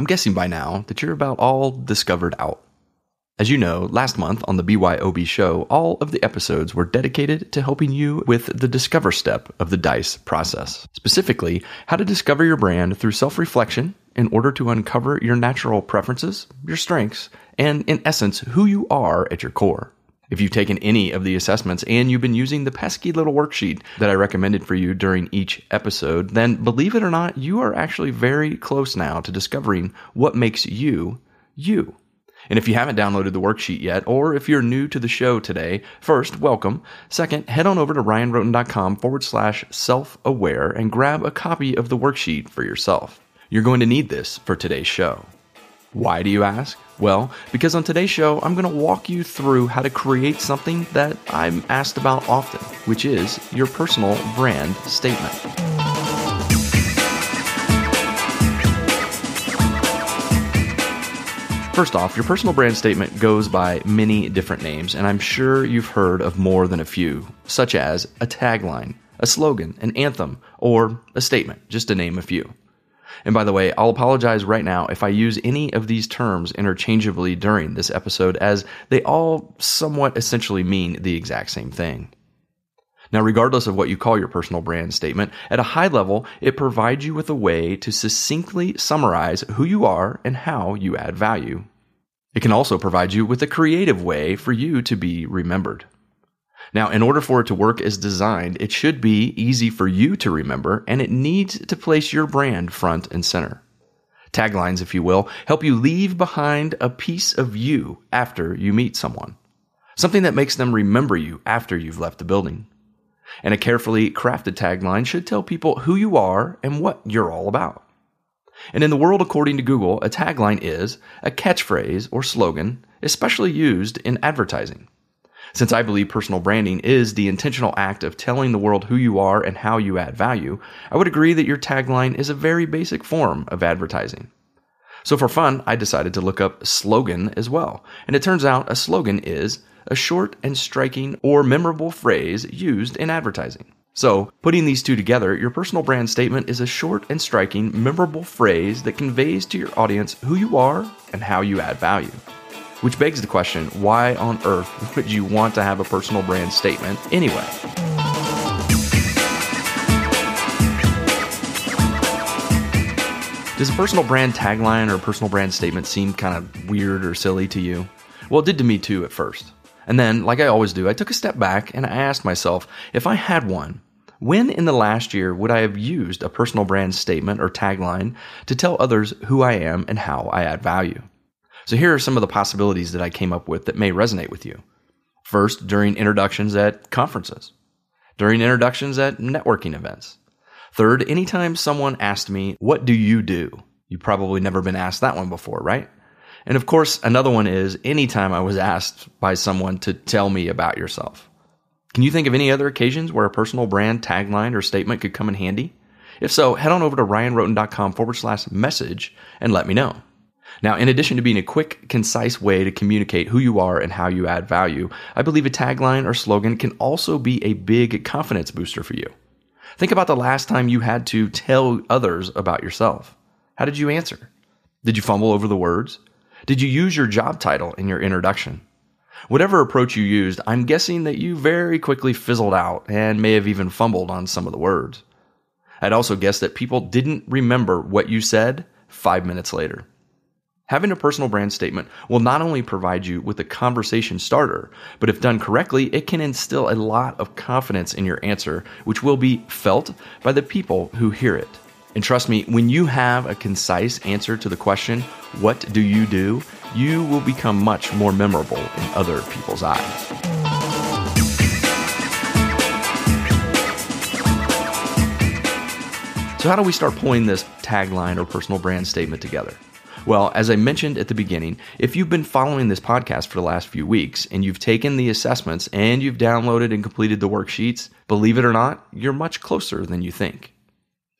I'm guessing by now that you're about all discovered out. As you know, last month on the BYOB show, all of the episodes were dedicated to helping you with the discover step of the DICE process. Specifically, how to discover your brand through self reflection in order to uncover your natural preferences, your strengths, and in essence, who you are at your core. If you've taken any of the assessments and you've been using the pesky little worksheet that I recommended for you during each episode, then believe it or not, you are actually very close now to discovering what makes you you. And if you haven't downloaded the worksheet yet, or if you're new to the show today, first, welcome. Second, head on over to ryanrhoten.com forward slash self aware and grab a copy of the worksheet for yourself. You're going to need this for today's show. Why do you ask? Well, because on today's show, I'm going to walk you through how to create something that I'm asked about often, which is your personal brand statement. First off, your personal brand statement goes by many different names, and I'm sure you've heard of more than a few, such as a tagline, a slogan, an anthem, or a statement, just to name a few. And by the way, I'll apologize right now if I use any of these terms interchangeably during this episode, as they all somewhat essentially mean the exact same thing. Now, regardless of what you call your personal brand statement, at a high level, it provides you with a way to succinctly summarize who you are and how you add value. It can also provide you with a creative way for you to be remembered. Now, in order for it to work as designed, it should be easy for you to remember and it needs to place your brand front and center. Taglines, if you will, help you leave behind a piece of you after you meet someone. Something that makes them remember you after you've left the building. And a carefully crafted tagline should tell people who you are and what you're all about. And in the world according to Google, a tagline is a catchphrase or slogan, especially used in advertising. Since I believe personal branding is the intentional act of telling the world who you are and how you add value, I would agree that your tagline is a very basic form of advertising. So for fun, I decided to look up slogan as well. And it turns out a slogan is a short and striking or memorable phrase used in advertising. So, putting these two together, your personal brand statement is a short and striking, memorable phrase that conveys to your audience who you are and how you add value. Which begs the question why on earth would you want to have a personal brand statement anyway? Does a personal brand tagline or personal brand statement seem kind of weird or silly to you? Well, it did to me too at first. And then, like I always do, I took a step back and I asked myself if I had one, when in the last year would I have used a personal brand statement or tagline to tell others who I am and how I add value? So here are some of the possibilities that I came up with that may resonate with you. First, during introductions at conferences, during introductions at networking events. Third, anytime someone asked me, What do you do? You've probably never been asked that one before, right? And of course, another one is anytime I was asked by someone to tell me about yourself. Can you think of any other occasions where a personal brand tagline or statement could come in handy? If so, head on over to ryanrhoten.com forward slash message and let me know. Now, in addition to being a quick, concise way to communicate who you are and how you add value, I believe a tagline or slogan can also be a big confidence booster for you. Think about the last time you had to tell others about yourself. How did you answer? Did you fumble over the words? Did you use your job title in your introduction? Whatever approach you used, I'm guessing that you very quickly fizzled out and may have even fumbled on some of the words. I'd also guess that people didn't remember what you said five minutes later. Having a personal brand statement will not only provide you with a conversation starter, but if done correctly, it can instill a lot of confidence in your answer, which will be felt by the people who hear it. And trust me, when you have a concise answer to the question, What do you do? you will become much more memorable in other people's eyes. So, how do we start pulling this tagline or personal brand statement together? Well, as I mentioned at the beginning, if you've been following this podcast for the last few weeks and you've taken the assessments and you've downloaded and completed the worksheets, believe it or not, you're much closer than you think.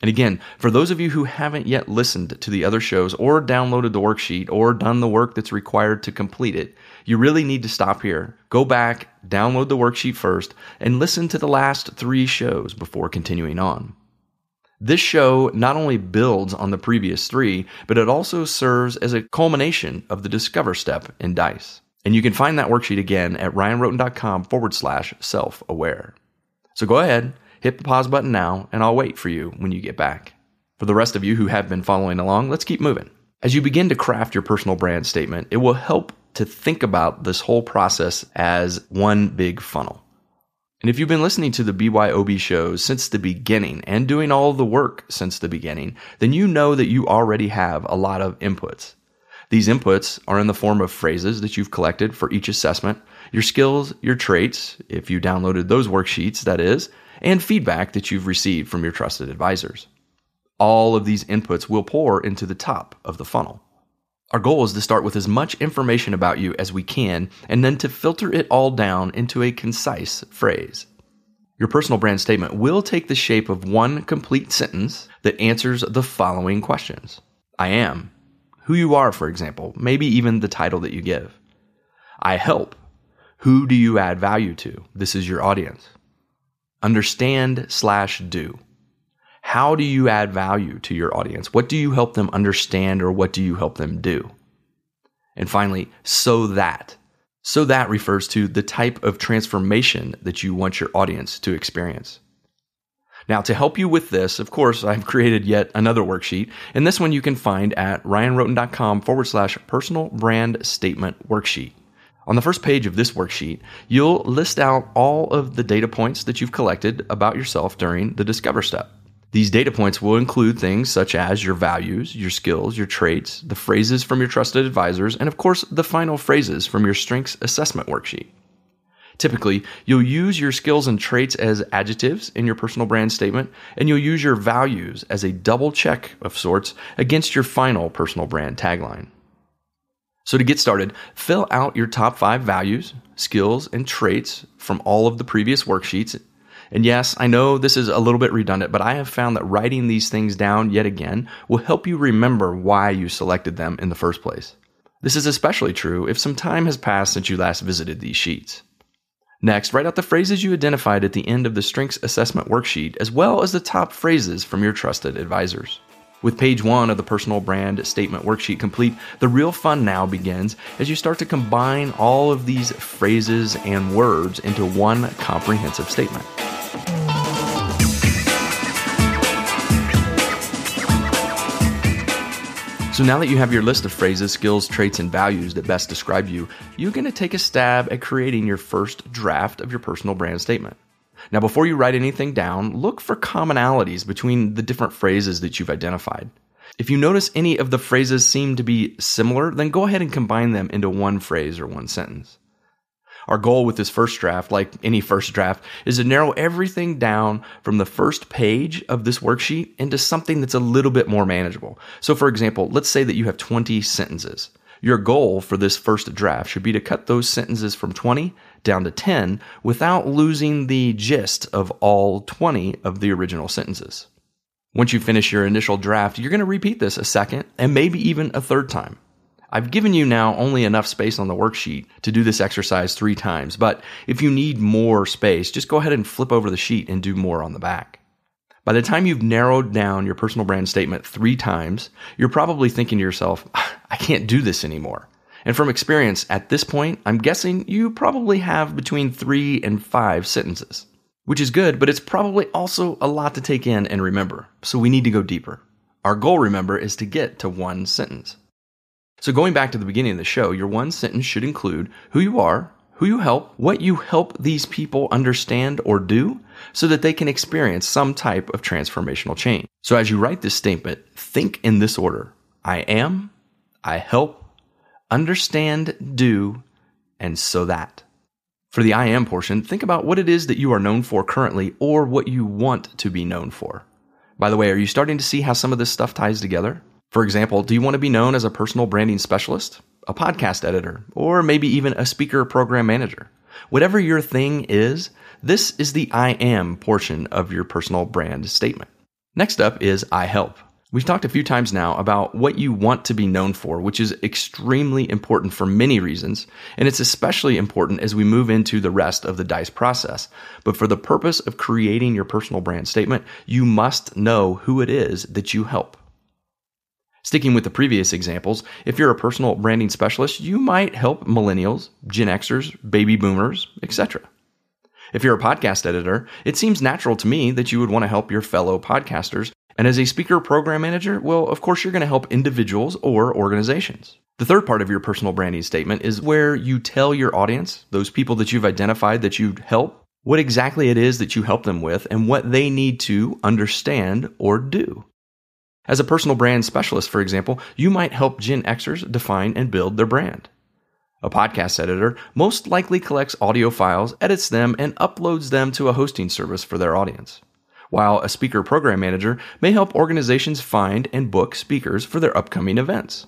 And again, for those of you who haven't yet listened to the other shows or downloaded the worksheet or done the work that's required to complete it, you really need to stop here. Go back, download the worksheet first, and listen to the last three shows before continuing on. This show not only builds on the previous three, but it also serves as a culmination of the Discover step in DICE. And you can find that worksheet again at ryanrhoten.com forward slash self aware. So go ahead, hit the pause button now, and I'll wait for you when you get back. For the rest of you who have been following along, let's keep moving. As you begin to craft your personal brand statement, it will help to think about this whole process as one big funnel. And if you've been listening to the BYOB shows since the beginning and doing all the work since the beginning, then you know that you already have a lot of inputs. These inputs are in the form of phrases that you've collected for each assessment, your skills, your traits, if you downloaded those worksheets, that is, and feedback that you've received from your trusted advisors. All of these inputs will pour into the top of the funnel. Our goal is to start with as much information about you as we can and then to filter it all down into a concise phrase. Your personal brand statement will take the shape of one complete sentence that answers the following questions I am, who you are, for example, maybe even the title that you give. I help, who do you add value to? This is your audience. Understand slash do. How do you add value to your audience? What do you help them understand or what do you help them do? And finally, so that. So that refers to the type of transformation that you want your audience to experience. Now, to help you with this, of course, I've created yet another worksheet, and this one you can find at ryanrhoten.com forward slash personal brand statement worksheet. On the first page of this worksheet, you'll list out all of the data points that you've collected about yourself during the Discover step. These data points will include things such as your values, your skills, your traits, the phrases from your trusted advisors, and of course, the final phrases from your strengths assessment worksheet. Typically, you'll use your skills and traits as adjectives in your personal brand statement, and you'll use your values as a double check of sorts against your final personal brand tagline. So, to get started, fill out your top five values, skills, and traits from all of the previous worksheets and yes, I know this is a little bit redundant, but I have found that writing these things down yet again will help you remember why you selected them in the first place. This is especially true if some time has passed since you last visited these sheets. Next, write out the phrases you identified at the end of the Strengths Assessment worksheet, as well as the top phrases from your trusted advisors. With page one of the personal brand statement worksheet complete, the real fun now begins as you start to combine all of these phrases and words into one comprehensive statement. So now that you have your list of phrases, skills, traits, and values that best describe you, you're going to take a stab at creating your first draft of your personal brand statement. Now, before you write anything down, look for commonalities between the different phrases that you've identified. If you notice any of the phrases seem to be similar, then go ahead and combine them into one phrase or one sentence. Our goal with this first draft, like any first draft, is to narrow everything down from the first page of this worksheet into something that's a little bit more manageable. So, for example, let's say that you have 20 sentences. Your goal for this first draft should be to cut those sentences from 20 down to 10 without losing the gist of all 20 of the original sentences. Once you finish your initial draft, you're going to repeat this a second and maybe even a third time. I've given you now only enough space on the worksheet to do this exercise three times, but if you need more space, just go ahead and flip over the sheet and do more on the back. By the time you've narrowed down your personal brand statement three times, you're probably thinking to yourself, I can't do this anymore. And from experience, at this point, I'm guessing you probably have between three and five sentences, which is good, but it's probably also a lot to take in and remember. So we need to go deeper. Our goal, remember, is to get to one sentence. So, going back to the beginning of the show, your one sentence should include who you are, who you help, what you help these people understand or do, so that they can experience some type of transformational change. So, as you write this statement, think in this order I am, I help, understand, do, and so that. For the I am portion, think about what it is that you are known for currently or what you want to be known for. By the way, are you starting to see how some of this stuff ties together? For example, do you want to be known as a personal branding specialist, a podcast editor, or maybe even a speaker program manager? Whatever your thing is, this is the I am portion of your personal brand statement. Next up is I help. We've talked a few times now about what you want to be known for, which is extremely important for many reasons, and it's especially important as we move into the rest of the DICE process. But for the purpose of creating your personal brand statement, you must know who it is that you help. Sticking with the previous examples, if you're a personal branding specialist, you might help millennials, Gen Xers, baby boomers, etc. If you're a podcast editor, it seems natural to me that you would want to help your fellow podcasters and as a speaker program manager, well, of course, you're going to help individuals or organizations. The third part of your personal branding statement is where you tell your audience, those people that you've identified that you help, what exactly it is that you help them with and what they need to understand or do. As a personal brand specialist, for example, you might help Gen Xers define and build their brand. A podcast editor most likely collects audio files, edits them, and uploads them to a hosting service for their audience while a speaker program manager may help organizations find and book speakers for their upcoming events.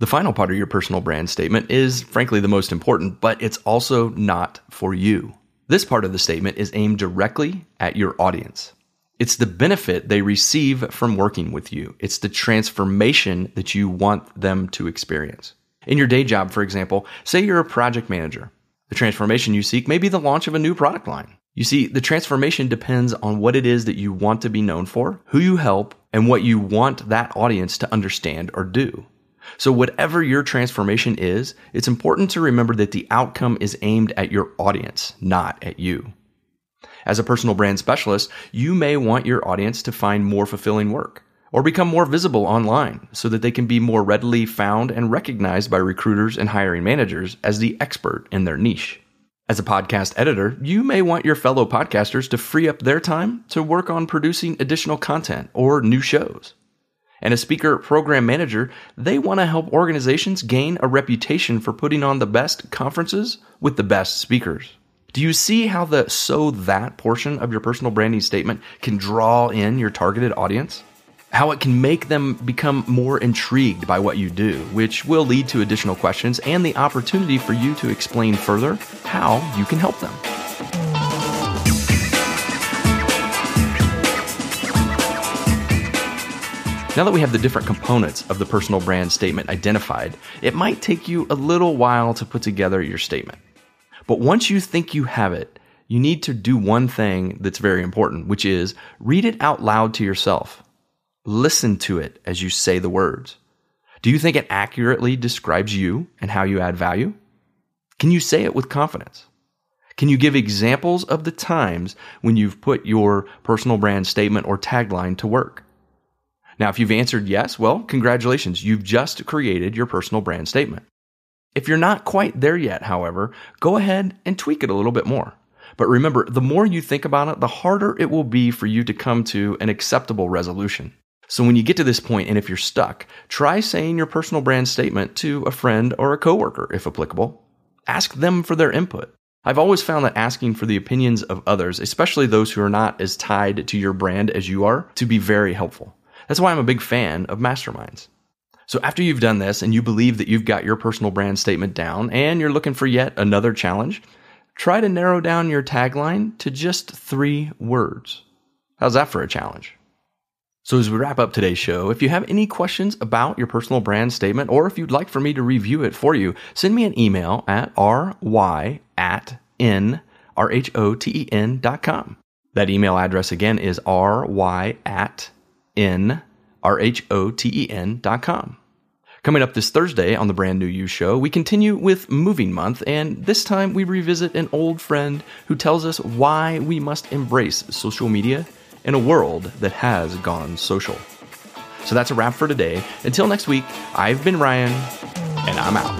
The final part of your personal brand statement is frankly the most important, but it's also not for you. This part of the statement is aimed directly at your audience. It's the benefit they receive from working with you. It's the transformation that you want them to experience. In your day job, for example, say you're a project manager. The transformation you seek may be the launch of a new product line. You see, the transformation depends on what it is that you want to be known for, who you help, and what you want that audience to understand or do. So, whatever your transformation is, it's important to remember that the outcome is aimed at your audience, not at you. As a personal brand specialist, you may want your audience to find more fulfilling work or become more visible online so that they can be more readily found and recognized by recruiters and hiring managers as the expert in their niche. As a podcast editor, you may want your fellow podcasters to free up their time to work on producing additional content or new shows. And a speaker program manager, they want to help organizations gain a reputation for putting on the best conferences with the best speakers. Do you see how the so that portion of your personal branding statement can draw in your targeted audience? How it can make them become more intrigued by what you do, which will lead to additional questions and the opportunity for you to explain further how you can help them. Now that we have the different components of the personal brand statement identified, it might take you a little while to put together your statement. But once you think you have it, you need to do one thing that's very important, which is read it out loud to yourself. Listen to it as you say the words. Do you think it accurately describes you and how you add value? Can you say it with confidence? Can you give examples of the times when you've put your personal brand statement or tagline to work? Now, if you've answered yes, well, congratulations. You've just created your personal brand statement. If you're not quite there yet, however, go ahead and tweak it a little bit more. But remember, the more you think about it, the harder it will be for you to come to an acceptable resolution. So when you get to this point and if you're stuck, try saying your personal brand statement to a friend or a coworker if applicable. Ask them for their input. I've always found that asking for the opinions of others, especially those who are not as tied to your brand as you are, to be very helpful. That's why I'm a big fan of masterminds. So after you've done this and you believe that you've got your personal brand statement down and you're looking for yet another challenge, try to narrow down your tagline to just three words. How's that for a challenge? So, as we wrap up today's show, if you have any questions about your personal brand statement, or if you'd like for me to review it for you, send me an email at ry at n r h o t e n dot com. That email address again is ry at n r h o t e n dot com. Coming up this Thursday on the Brand New You Show, we continue with Moving Month, and this time we revisit an old friend who tells us why we must embrace social media in a world that has gone social. So that's a wrap for today. Until next week, I've been Ryan, and I'm out.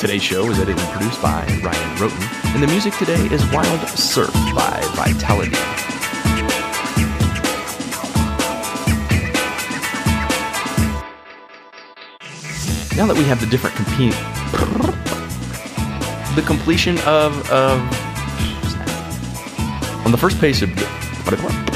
Today's show is edited and produced by Ryan Rhoten, and the music today is Wild Surf by Vitality. Now that we have the different compete, the completion of, of on the first page of